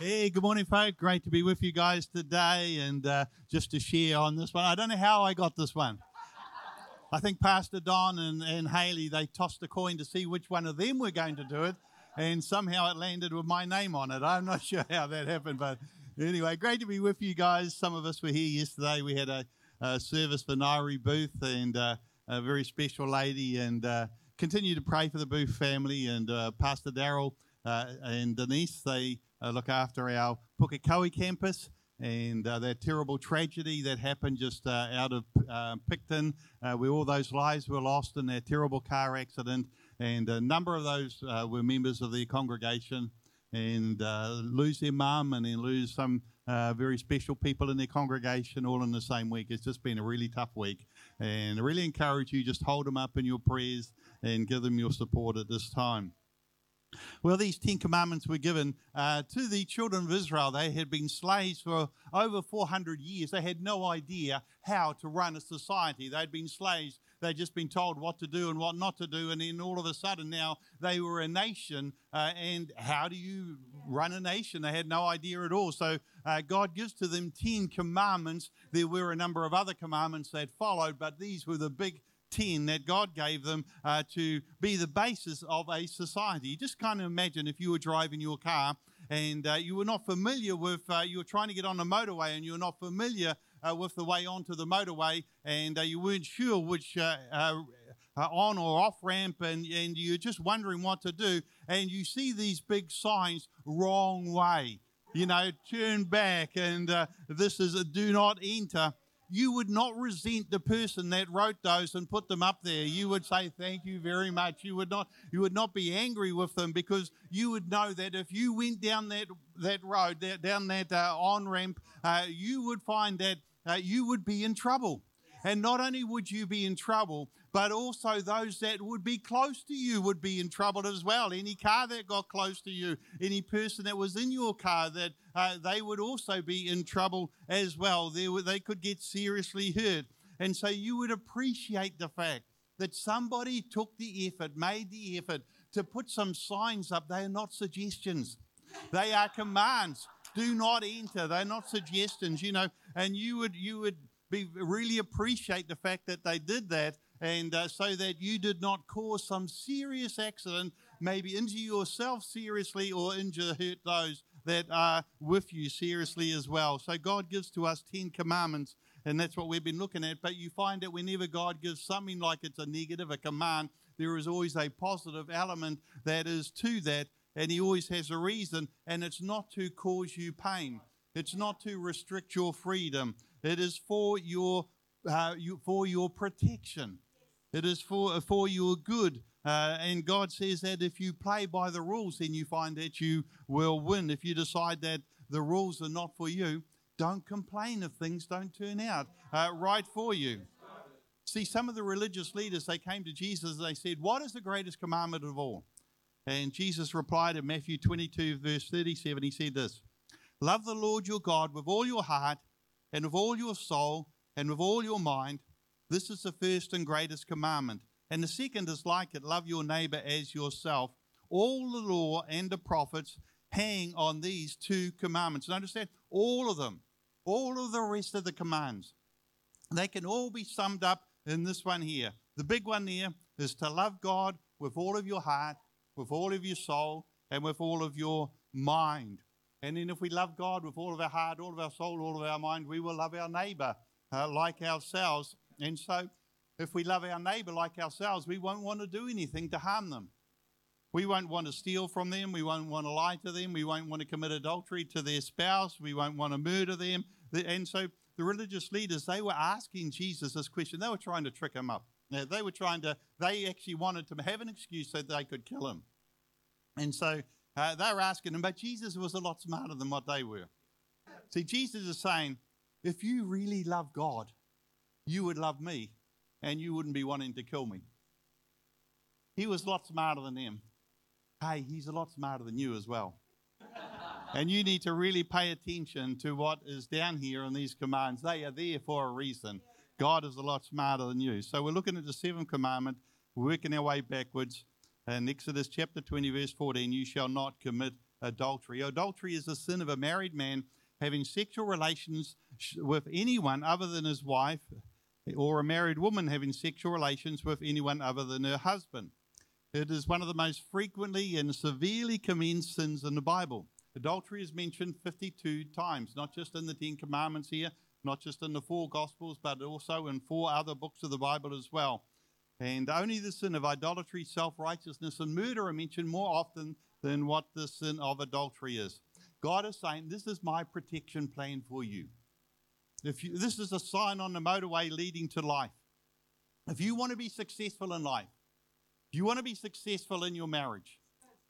Hey, good morning, folk. Great to be with you guys today and uh, just to share on this one. I don't know how I got this one. I think Pastor Don and, and Haley, they tossed a coin to see which one of them were going to do it, and somehow it landed with my name on it. I'm not sure how that happened, but anyway, great to be with you guys. Some of us were here yesterday. We had a, a service for Nairi Booth and uh, a very special lady, and uh, continue to pray for the Booth family and uh, Pastor uh, and Denise. They uh, look after our Pukekohe campus and uh, that terrible tragedy that happened just uh, out of uh, Picton, uh, where all those lives were lost in that terrible car accident. And a number of those uh, were members of the congregation and uh, lose their mum and then lose some very special people in their congregation all in the same week. It's just been a really tough week. And I really encourage you just hold them up in your prayers and give them your support at this time. Well, these Ten Commandments were given uh, to the children of Israel. They had been slaves for over 400 years. They had no idea how to run a society. They'd been slaves. They'd just been told what to do and what not to do. And then all of a sudden, now they were a nation. Uh, and how do you run a nation? They had no idea at all. So uh, God gives to them 10 commandments. There were a number of other commandments that followed, but these were the big 10 that God gave them uh, to be the basis of a society. You just kind of imagine if you were driving your car and uh, you were not familiar with, uh, you were trying to get on the motorway and you were not familiar uh, with the way onto the motorway and uh, you weren't sure which uh, on or off ramp and, and you're just wondering what to do and you see these big signs wrong way you know turn back and this is a do not enter you would not resent the person that wrote those and put them up there. You would say thank you very much. You would not you would not be angry with them because you would know that if you went down that that road that, down that uh, on ramp, uh, you would find that uh, you would be in trouble. And not only would you be in trouble, but also those that would be close to you would be in trouble as well. Any car that got close to you, any person that was in your car, that uh, they would also be in trouble as well. They, they could get seriously hurt. And so you would appreciate the fact that somebody took the effort, made the effort to put some signs up. They are not suggestions, they are commands. Do not enter. They're not suggestions, you know. And you would you would be really appreciate the fact that they did that and uh, so that you did not cause some serious accident, maybe injure yourself seriously or injure hurt those that are with you seriously as well. So God gives to us 10 commandments, and that's what we've been looking at. But you find that whenever God gives something like it's a negative, a command, there is always a positive element that is to that, and He always has a reason, and it's not to cause you pain. It's not to restrict your freedom. It is for your uh, you, for your protection. It is for, for your good. Uh, and God says that if you play by the rules, then you find that you will win. If you decide that the rules are not for you, don't complain if things don't turn out uh, right for you. See, some of the religious leaders, they came to Jesus they said, What is the greatest commandment of all? And Jesus replied in Matthew 22, verse 37, he said this Love the Lord your God with all your heart and with all your soul and with all your mind this is the first and greatest commandment. And the second is like it love your neighbor as yourself. All the law and the prophets hang on these two commandments. And understand, all of them, all of the rest of the commands, they can all be summed up in this one here. The big one here is to love God with all of your heart, with all of your soul, and with all of your mind. And then if we love God with all of our heart, all of our soul, all of our mind, we will love our neighbor uh, like ourselves. And so, if we love our neighbor like ourselves, we won't want to do anything to harm them. We won't want to steal from them. We won't want to lie to them. We won't want to commit adultery to their spouse. We won't want to murder them. And so the religious leaders, they were asking Jesus this question. They were trying to trick him up. They were trying to, they actually wanted to have an excuse so they could kill him. And so uh, they were asking him, but Jesus was a lot smarter than what they were. See, Jesus is saying, if you really love God, you would love me and you wouldn't be wanting to kill me. He was a lot smarter than them. Hey, he's a lot smarter than you as well. and you need to really pay attention to what is down here in these commands. They are there for a reason. God is a lot smarter than you. So we're looking at the seventh commandment, working our way backwards. In Exodus chapter 20, verse 14, you shall not commit adultery. Adultery is the sin of a married man having sexual relations with anyone other than his wife, or a married woman having sexual relations with anyone other than her husband. It is one of the most frequently and severely commended sins in the Bible. Adultery is mentioned 52 times, not just in the Ten Commandments here, not just in the four Gospels, but also in four other books of the Bible as well. And only the sin of idolatry, self righteousness, and murder are mentioned more often than what the sin of adultery is. God is saying, This is my protection plan for you. If you, this is a sign on the motorway leading to life. If you want to be successful in life, if you want to be successful in your marriage,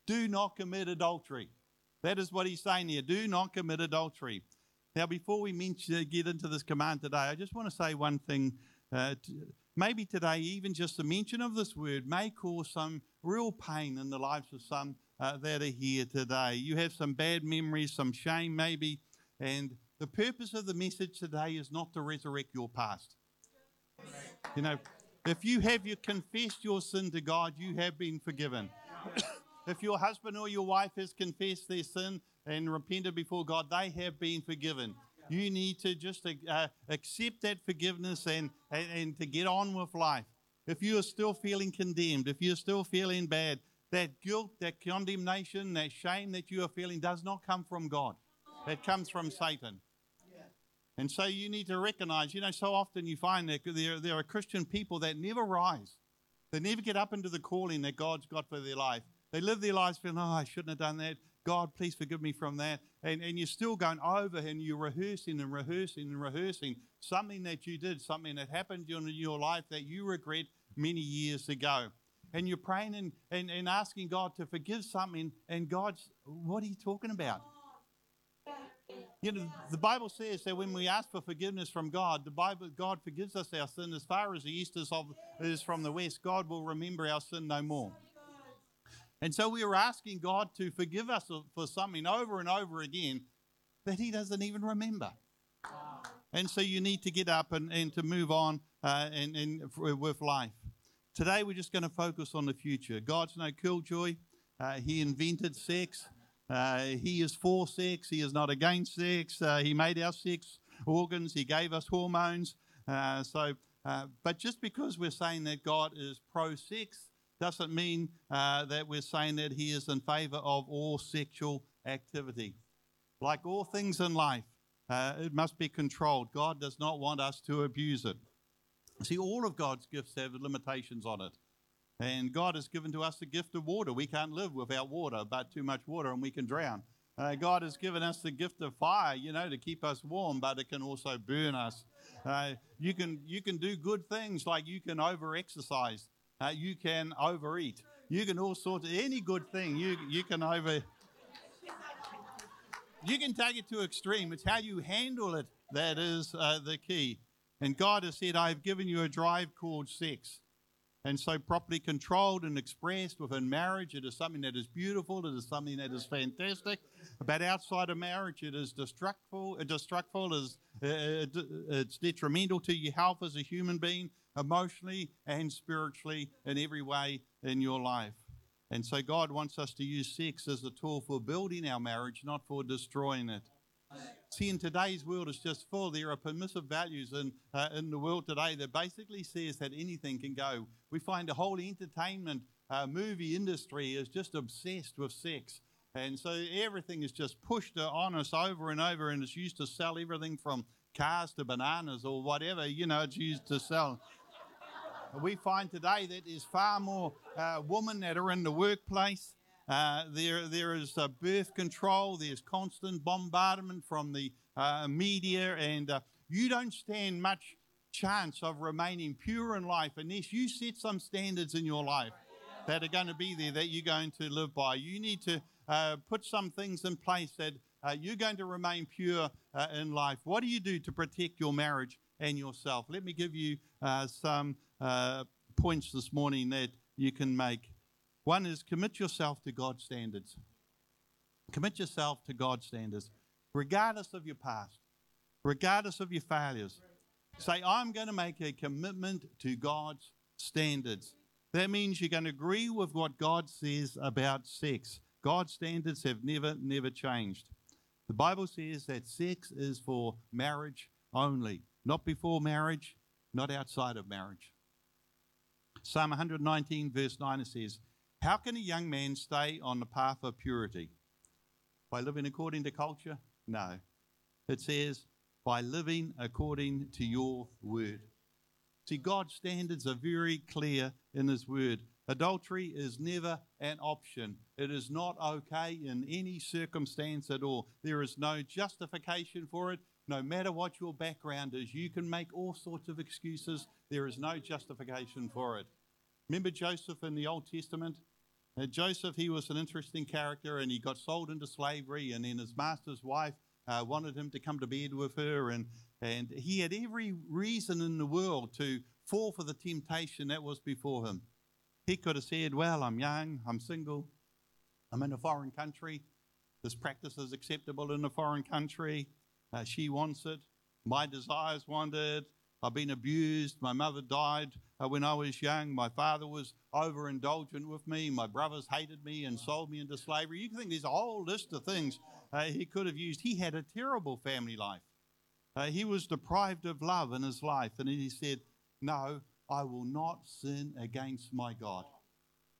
do not commit adultery. That is what he's saying here. Do not commit adultery. Now, before we mention, get into this command today, I just want to say one thing. Uh, maybe today, even just the mention of this word may cause some real pain in the lives of some uh, that are here today. You have some bad memories, some shame, maybe, and the purpose of the message today is not to resurrect your past. You know, if you have you confessed your sin to God, you have been forgiven. if your husband or your wife has confessed their sin and repented before God, they have been forgiven. You need to just uh, accept that forgiveness and, and, and to get on with life. If you are still feeling condemned, if you're still feeling bad, that guilt, that condemnation, that shame that you are feeling does not come from God. It comes from Satan. And so you need to recognize, you know, so often you find that there, there are Christian people that never rise. They never get up into the calling that God's got for their life. They live their lives feeling, oh, I shouldn't have done that. God, please forgive me from that. And, and you're still going over and you're rehearsing and rehearsing and rehearsing something that you did, something that happened in your life that you regret many years ago. And you're praying and, and, and asking God to forgive something, and God's, what are you talking about? You know, the Bible says that when we ask for forgiveness from God, the Bible, God forgives us our sin as far as the east is, of, is from the west. God will remember our sin no more. And so we are asking God to forgive us for something over and over again that He doesn't even remember. And so you need to get up and, and to move on uh, and, and with life. Today we're just going to focus on the future. God's no killjoy. Uh, he invented sex. Uh, he is for sex. He is not against sex. Uh, he made our sex organs. He gave us hormones. Uh, so, uh, but just because we're saying that God is pro-sex doesn't mean uh, that we're saying that He is in favor of all sexual activity. Like all things in life, it must be controlled. God does not want us to abuse it. See, all of God's gifts have limitations on it. And God has given to us the gift of water. We can't live without water, but too much water and we can drown. Uh, God has given us the gift of fire, you know, to keep us warm, but it can also burn us. Uh, you can you can do good things like you can over exercise, uh, you can overeat, you can all sorts of any good thing you you can over. You can take it to extreme. It's how you handle it that is uh, the key. And God has said, "I have given you a drive called sex." And so, properly controlled and expressed within marriage, it is something that is beautiful, it is something that is fantastic. But outside of marriage, it is destructive, uh, destructive, it is, uh, uh, uh, it's detrimental to your health as a human being, emotionally and spiritually, in every way in your life. And so, God wants us to use sex as a tool for building our marriage, not for destroying it. See, in today's world, it's just full. There are permissive values in, uh, in the world today that basically says that anything can go. We find the whole entertainment uh, movie industry is just obsessed with sex. And so everything is just pushed on us over and over, and it's used to sell everything from cars to bananas or whatever, you know, it's used to sell. We find today that there's far more uh, women that are in the workplace uh, there, there is uh, birth control. There's constant bombardment from the uh, media, and uh, you don't stand much chance of remaining pure in life unless you set some standards in your life that are going to be there that you're going to live by. You need to uh, put some things in place that you're going to remain pure in life. What do you do to protect your marriage and yourself? Let me give you some points this morning that you can make. One is commit yourself to God's standards. Commit yourself to God's standards, regardless of your past, regardless of your failures. Say, I'm going to make a commitment to God's standards. That means you're going to agree with what God says about sex. God's standards have never, never changed. The Bible says that sex is for marriage only, not before marriage, not outside of marriage. Psalm 119, verse 9, says, How can a young man stay on the path of purity? By living according to culture? No. It says, By living according to your word. See, God's standards are very clear in His word. Adultery is never an option. It is not okay in any circumstance at all. There is no justification for it. No matter what your background is, you can make all sorts of excuses. There is no justification for it. Remember Joseph in the Old Testament? Joseph, he was an interesting character and he got sold into slavery, and then his master's wife uh, wanted him to come to bed with her, and, and he had every reason in the world to fall for the temptation that was before him. He could have said, Well, I'm young, I'm single, I'm in a foreign country. This practice is acceptable in a foreign country. Uh, she wants it. My desires want it. I've been abused. My mother died uh, when I was young. My father was overindulgent with me. My brothers hated me and sold me into slavery. You can think there's a whole list of things uh, he could have used. He had a terrible family life. Uh, he was deprived of love in his life. And he said, No, I will not sin against my God.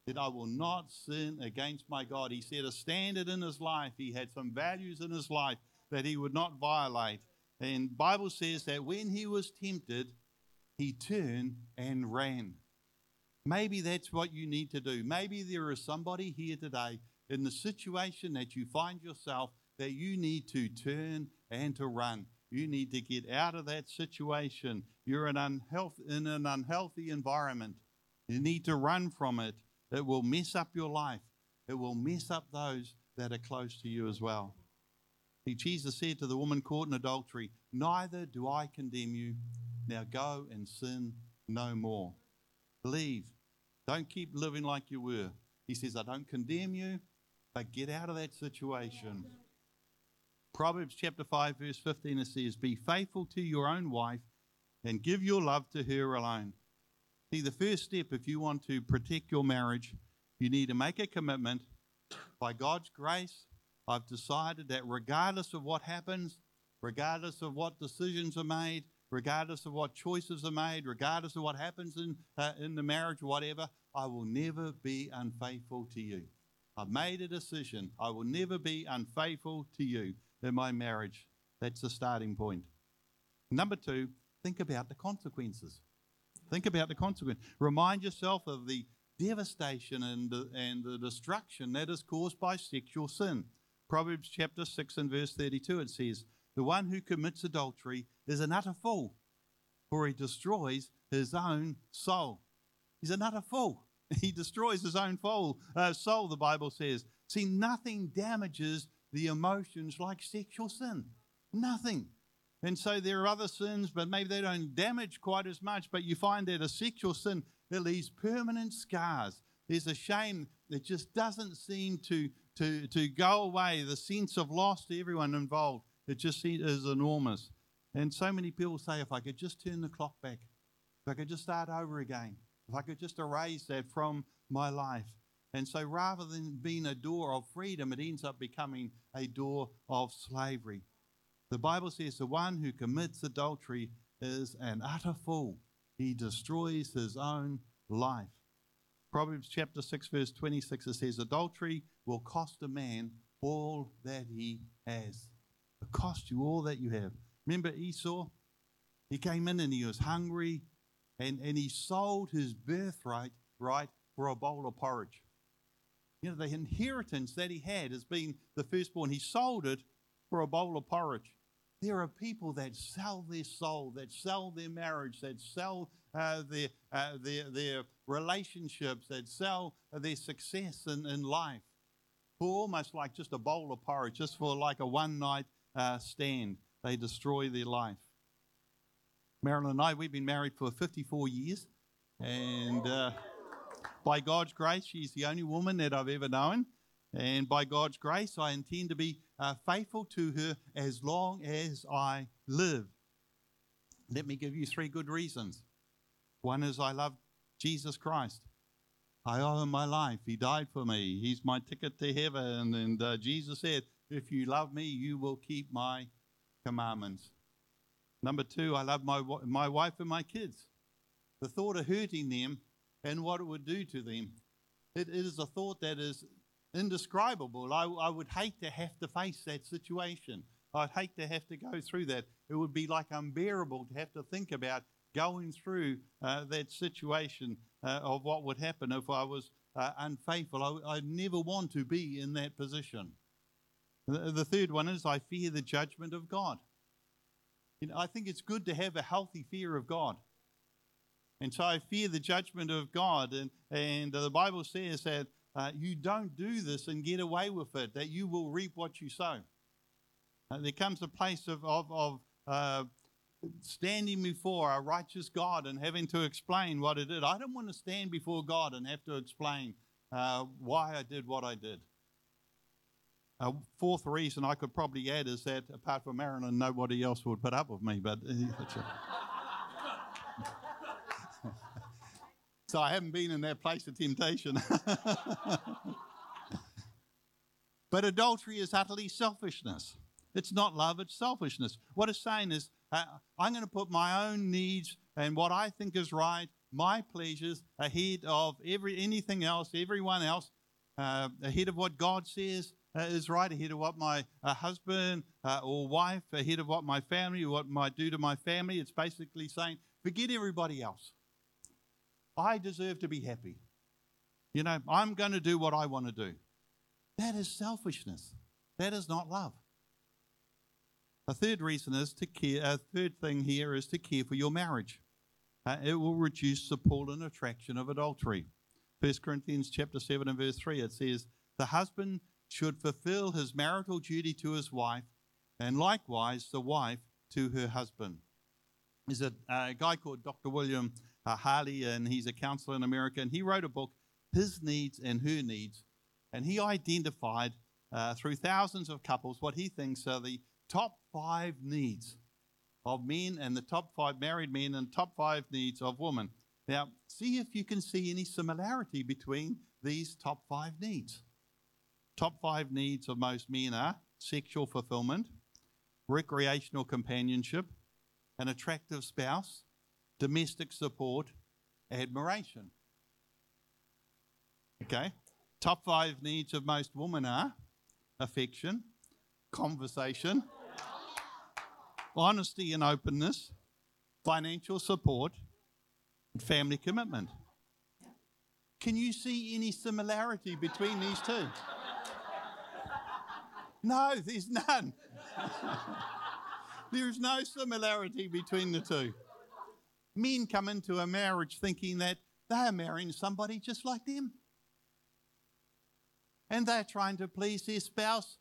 That I will not sin against my God. He set a standard in his life. He had some values in his life that he would not violate. And Bible says that when he was tempted, he turned and ran. Maybe that's what you need to do. Maybe there is somebody here today in the situation that you find yourself that you need to turn and to run. You need to get out of that situation. You're in, unhealth, in an unhealthy environment. You need to run from it. It will mess up your life, it will mess up those that are close to you as well. Jesus said to the woman caught in adultery, Neither do I condemn you. Now go and sin no more. Believe. Don't keep living like you were. He says, I don't condemn you, but get out of that situation. Proverbs chapter 5, verse 15, it says, Be faithful to your own wife and give your love to her alone. See, the first step, if you want to protect your marriage, you need to make a commitment. By God's grace, I've decided that regardless of what happens, regardless of what decisions are made, regardless of what choices are made, regardless of what happens in, uh, in the marriage, whatever, I will never be unfaithful to you. I've made a decision. I will never be unfaithful to you in my marriage. That's the starting point. Number two, think about the consequences. Think about the consequence. Remind yourself of the devastation and the, and the destruction that is caused by sexual sin. Proverbs chapter 6 and verse 32, it says, The one who commits adultery is an utter fool, for he destroys his own soul. He's an utter fool. He destroys his own soul, uh, soul, the Bible says. See, nothing damages the emotions like sexual sin. Nothing. And so there are other sins, but maybe they don't damage quite as much. But you find that a sexual sin, it leaves permanent scars. There's a shame that just doesn't seem to, to, to go away. The sense of loss to everyone involved, it just is enormous. And so many people say, if I could just turn the clock back, if I could just start over again, if I could just erase that from my life. And so rather than being a door of freedom, it ends up becoming a door of slavery. The Bible says the one who commits adultery is an utter fool. He destroys his own life. Proverbs chapter 6, verse 26, it says, Adultery will cost a man all that he has. It cost you all that you have. Remember Esau? He came in and he was hungry and, and he sold his birthright right for a bowl of porridge. You know, the inheritance that he had as being the firstborn, he sold it for a bowl of porridge. There are people that sell their soul, that sell their marriage, that sell uh, their, uh, their, their relationships, that sell their success in, in life for almost like just a bowl of porridge, just for like a one night uh, stand. They destroy their life. Marilyn and I, we've been married for 54 years. And uh, by God's grace, she's the only woman that I've ever known. And by God's grace, I intend to be uh, faithful to her as long as I live. Let me give you three good reasons. One is I love Jesus Christ. I owe him my life. He died for me. He's my ticket to heaven. And uh, Jesus said, If you love me, you will keep my commandments. Number two, I love my, my wife and my kids. The thought of hurting them and what it would do to them, it is a thought that is indescribable. I, I would hate to have to face that situation. I'd hate to have to go through that. It would be like unbearable to have to think about going through uh, that situation uh, of what would happen if I was uh, unfaithful. I, would never want to be in that position. The, the, third one is I fear the judgment of God. You know, I think it's good to have a healthy fear of God. And so I fear the judgment of God. And, and the Bible says that uh, you don't do this and get away with it, that you will reap what you sow. Uh, there comes a place of, of, of uh, standing before a righteous God and having to explain what I did. I don't want to stand before God and have to explain uh, why I did what I did. A fourth reason I could probably add is that apart from Marilyn, nobody else would put up with me. But so I haven't been in that place of temptation. but adultery is utterly selfishness. It's not love, it's selfishness. What it's saying is, I'm going to put my own needs and what I think is right, my pleasures, ahead of every anything else, everyone else, uh, ahead of what God says uh, is right, ahead of what my uh, husband uh, or wife, ahead of what my family, what might do to my family. It's basically saying, forget everybody else. I deserve to be happy. You know, I'm going to do what I want to do. That is selfishness. That is not love. A third reason is to care. A third thing here is to care for your marriage. Uh, it will reduce the pull and attraction of adultery. 1 Corinthians chapter 7 and verse 3, it says, The husband should fulfill his marital duty to his wife, and likewise the wife to her husband. There's a, a guy called Dr. William uh, Harley, and he's a counselor in America, and he wrote a book, His Needs and Her Needs, and he identified uh, through thousands of couples what he thinks are the top five needs of men and the top five married men and top five needs of women. Now, see if you can see any similarity between these top five needs. Top five needs of most men are sexual fulfillment, recreational companionship, an attractive spouse, domestic support, admiration. Okay? Top five needs of most women are affection, conversation, honesty and openness, financial support, and family commitment. Can you see any similarity between these two? No, there's none. there's no similarity between the two. Men come into a marriage thinking that they're marrying somebody just like them. And they're trying to please their spouse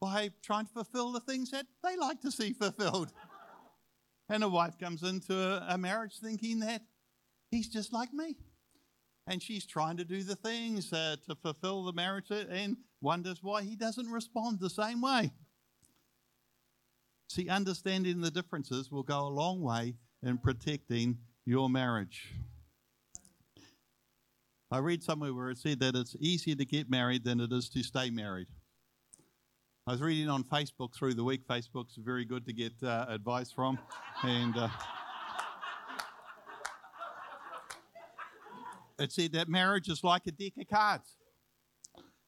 by trying to fulfill the things that they like to see fulfilled. and a wife comes into a, marriage thinking that he's just like me. And she's trying to do the things uh, to fulfill the marriage and wonders why he doesn't respond the same way. See, understanding the differences will go a long way in protecting your marriage. I read somewhere where it said that it's easier to get married than it is to stay married. I was reading on Facebook through the week. Facebook's very good to get uh, advice from. And uh, it said that marriage is like a deck of cards.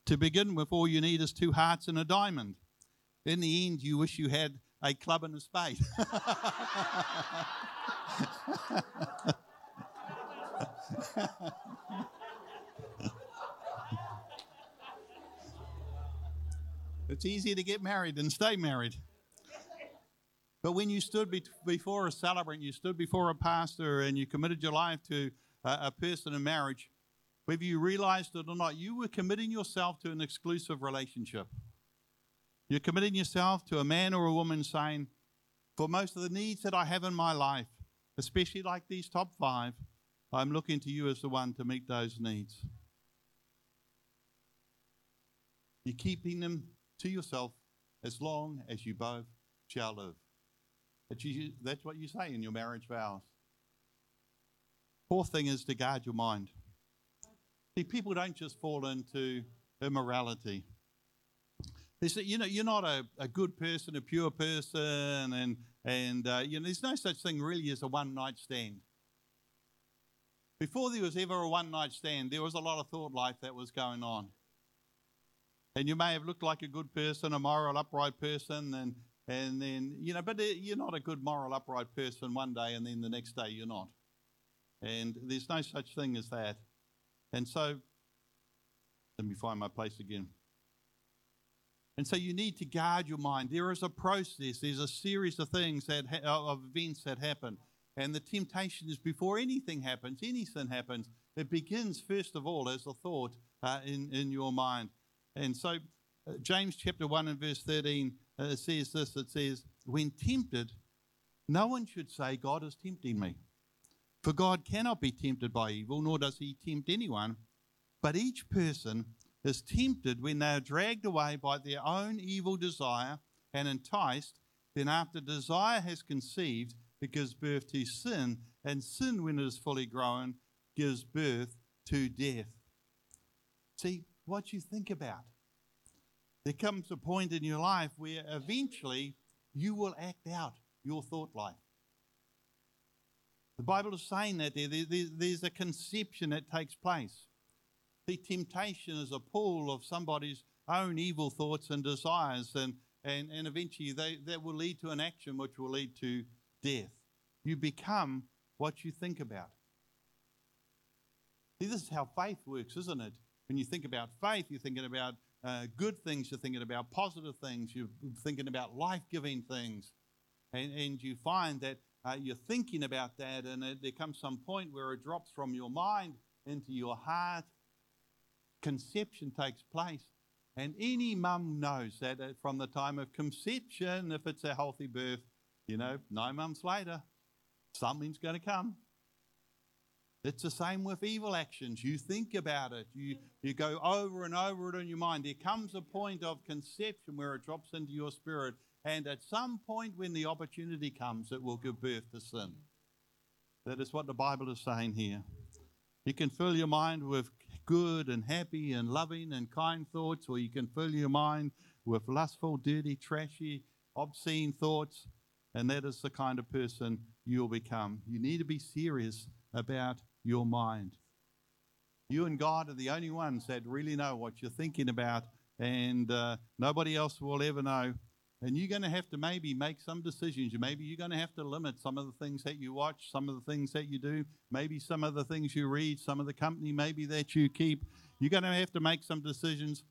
To begin with, all you need is two hearts and a diamond. In the end, you wish you had a club and a spade. It's easier to get married than stay married. But when you stood be- before a celebrant, you stood before a pastor, and you committed your life to a, a person in marriage, whether you realized it or not, you were committing yourself to an exclusive relationship. You're committing yourself to a man or a woman saying, For most of the needs that I have in my life, especially like these top five, I'm looking to you as the one to meet those needs. You're keeping them to yourself as long as you both shall live. That's, what you say in your marriage vows. Fourth thing is to guard your mind. See, people don't just fall into immorality. They say, you know, you're not a, a good person, a pure person, and and uh, you know, there's no such thing really as a one night stand. Before there was ever a one night stand, there was a lot of thought life that was going on. And you may have looked like a good person, a moral, upright person, and and then you know, but uh, you're not a good moral, upright person one day, and then the next day you're not. And there's no such thing as that. And so, let me find my place again. And so you need to guard your mind. There is a process. There's a series of things that ha- of events that happen, and the temptation is before anything happens, any sin happens. It begins first of all as a thought uh, in in your mind. And so, uh, James chapter one and verse thirteen uh, says this. It says, "When tempted, no one should say, God is tempting me." For God cannot be tempted by evil, nor does he tempt anyone. But each person is tempted when they are dragged away by their own evil desire and enticed. Then, after desire has conceived, it gives birth to sin, and sin, when it is fully grown, gives birth to death. See, what you think about. There comes a point in your life where eventually you will act out your thought life. The Bible is saying that there, there, there's a conception that takes place. The temptation is a pull of somebody's own evil thoughts and desires, and, and, and eventually they, that will lead to an action which will lead to death. You become what you think about. See, this is how faith works, isn't it? When you think about faith, you're thinking about uh, good things, you're thinking about positive things, you're thinking about life giving things. And, and you find that uh, you're thinking about that, and it, there comes some point where it drops from your mind into your heart. Conception takes place. And any mum knows that uh, from the time of conception, if it's a healthy birth, you know, nine months later, something's going to come. It's the same with evil actions. You think about it, you, you go over and over it in your mind. There comes a point of conception where it drops into your spirit, and at some point, when the opportunity comes, it will give birth to sin. That is what the Bible is saying here. You can fill your mind with good and happy and loving and kind thoughts, or you can fill your mind with lustful, dirty, trashy, obscene thoughts, and that is the kind of person you'll become. You need to be serious about your mind. You and God are the only ones that really know what you're thinking about, and uh, nobody else will ever know and you're going to have to maybe make some decisions. Maybe you're going to have to limit some of the things that you watch, some of the things that you do, maybe some of the things you read, some of the company maybe that you keep. You're going to have to make some decisions.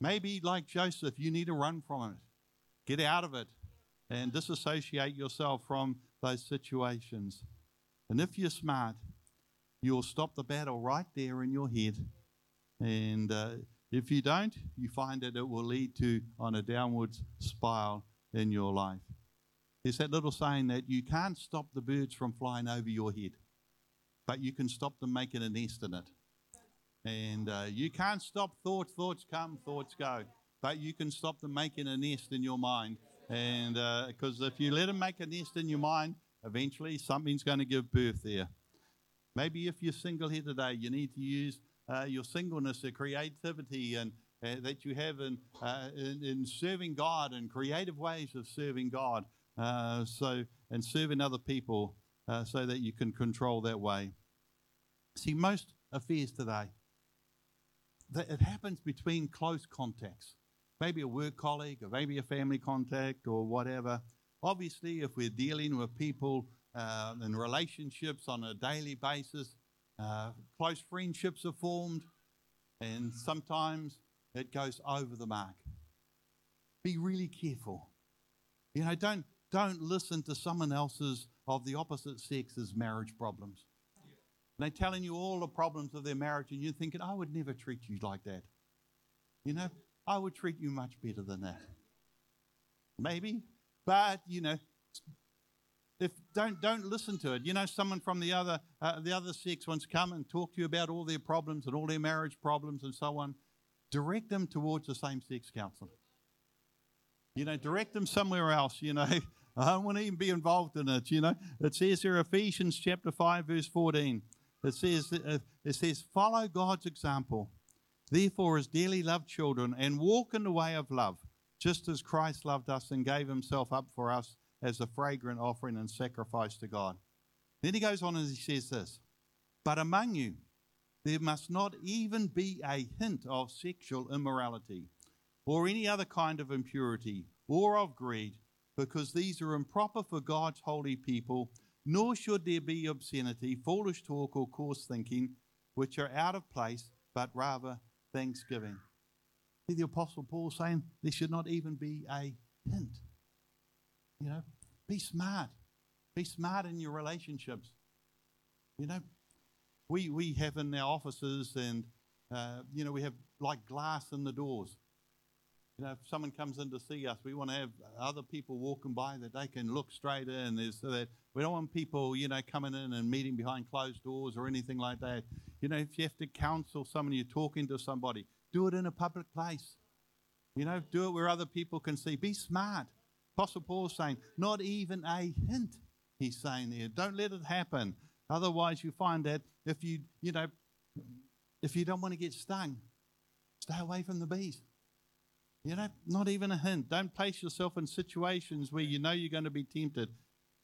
Maybe, like Joseph, you need to run from it, get out of it, and disassociate yourself from those situations. And if you're smart, you'll stop the battle right there in your head. And uh, if you don't, you find that it will lead to on a downwards spiral in your life. There's that little saying that you can't stop the birds from flying over your head, but you can stop them making a nest in it. And uh, you can't stop thoughts. Thoughts come, thoughts go. But you can stop them making a nest in your mind. And because uh, if you let them make a nest in your mind, eventually something's going to give birth there. Maybe if you're single here today, you need to use uh, your singleness, the creativity, and uh, that you have in, uh, in, in serving God and creative ways of serving God. Uh, so and serving other people, uh, so that you can control that way. See, most affairs today, that it happens between close contacts. Maybe a work colleague, or maybe a family contact, or whatever. Obviously, if we're dealing with people uh, in relationships on a daily basis, uh, close friendships are formed, and sometimes it goes over the mark. Be really careful. You know, don't don't listen to someone else's of the opposite sex's marriage problems. they're telling you all the problems of their marriage, and you're thinking, I would never treat you like that. You know, I would treat you much better than that. Maybe, but you know, if don't don't listen to it. You know, someone from the other uh, the other sex wants to come and talk to you about all their problems and all their marriage problems and so on. Direct them towards the same sex counselor. You know, direct them somewhere else. You know, I don't want to even be involved in it. You know, it says here Ephesians chapter five verse fourteen. It says, uh, it says, follow God's example. Therefore, as dearly loved children, and walk in the way of love, just as Christ loved us and gave himself up for us as a fragrant offering and sacrifice to God. Then he goes on and he says this But among you, there must not even be a hint of sexual immorality or any other kind of impurity or of greed, because these are improper for God's holy people, nor should there be obscenity, foolish talk, or coarse thinking, which are out of place, but rather thanksgiving. The Apostle Paul saying there should not even be a hint. You know, be smart. Be smart in your relationships. You know, we, we have in our offices and, uh, you know, we have like glass in the doors. You know, if someone comes in to see us, we want to have other people walking by that they can look straight in. So that we don't want people, you know, coming in and meeting behind closed doors or anything like that. You know, if you have to counsel someone, you're talking to somebody, do it in a public place. You know, do it where other people can see. Be smart. Apostle Paul's saying, not even a hint, he's saying there. Don't let it happen. Otherwise, you find that if you, you know, if you don't want to get stung, stay away from the bees. You know, not even a hint. Don't place yourself in situations where you know you're going to be tempted.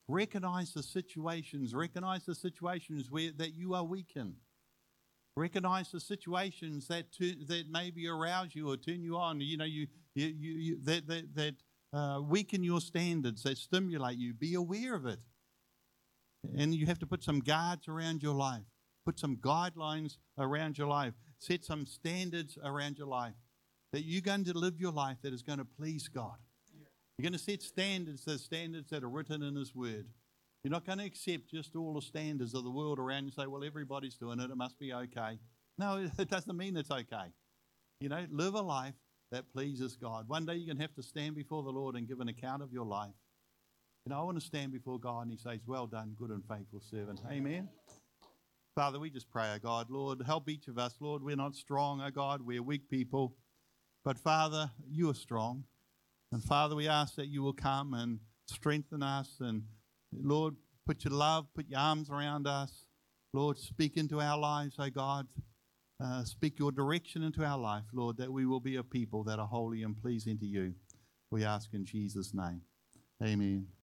Recognize the situations. Recognize the situations where that you are weak in. Recognize the situations that that maybe arouse you or turn you on. You know, you you, you, you that that, that uh, weaken your standards, that stimulate you. Be aware of it, and you have to put some guards around your life. Put some guidelines around your life. Set some standards around your life that you're going to live your life that is going to please God. You're going to set standards, the standards that are written in His Word. You're not going to accept just all the standards of the world around you and say, well, everybody's doing it, it must be okay. No, it doesn't mean it's okay. You know, live a life that pleases God. One day you're going to have to stand before the Lord and give an account of your life. You know, I want to stand before God and He says, Well done, good and faithful servant. Amen. Father, we just pray, oh God, Lord, help each of us. Lord, we're not strong, oh God, we're weak people. But Father, you are strong. And Father, we ask that you will come and strengthen us. And Lord, put your love, put your arms around us. Lord, speak into our lives, oh God. Uh, speak your direction into our life, Lord, that we will be a people that are holy and pleasing to you. We ask in Jesus' name. Amen.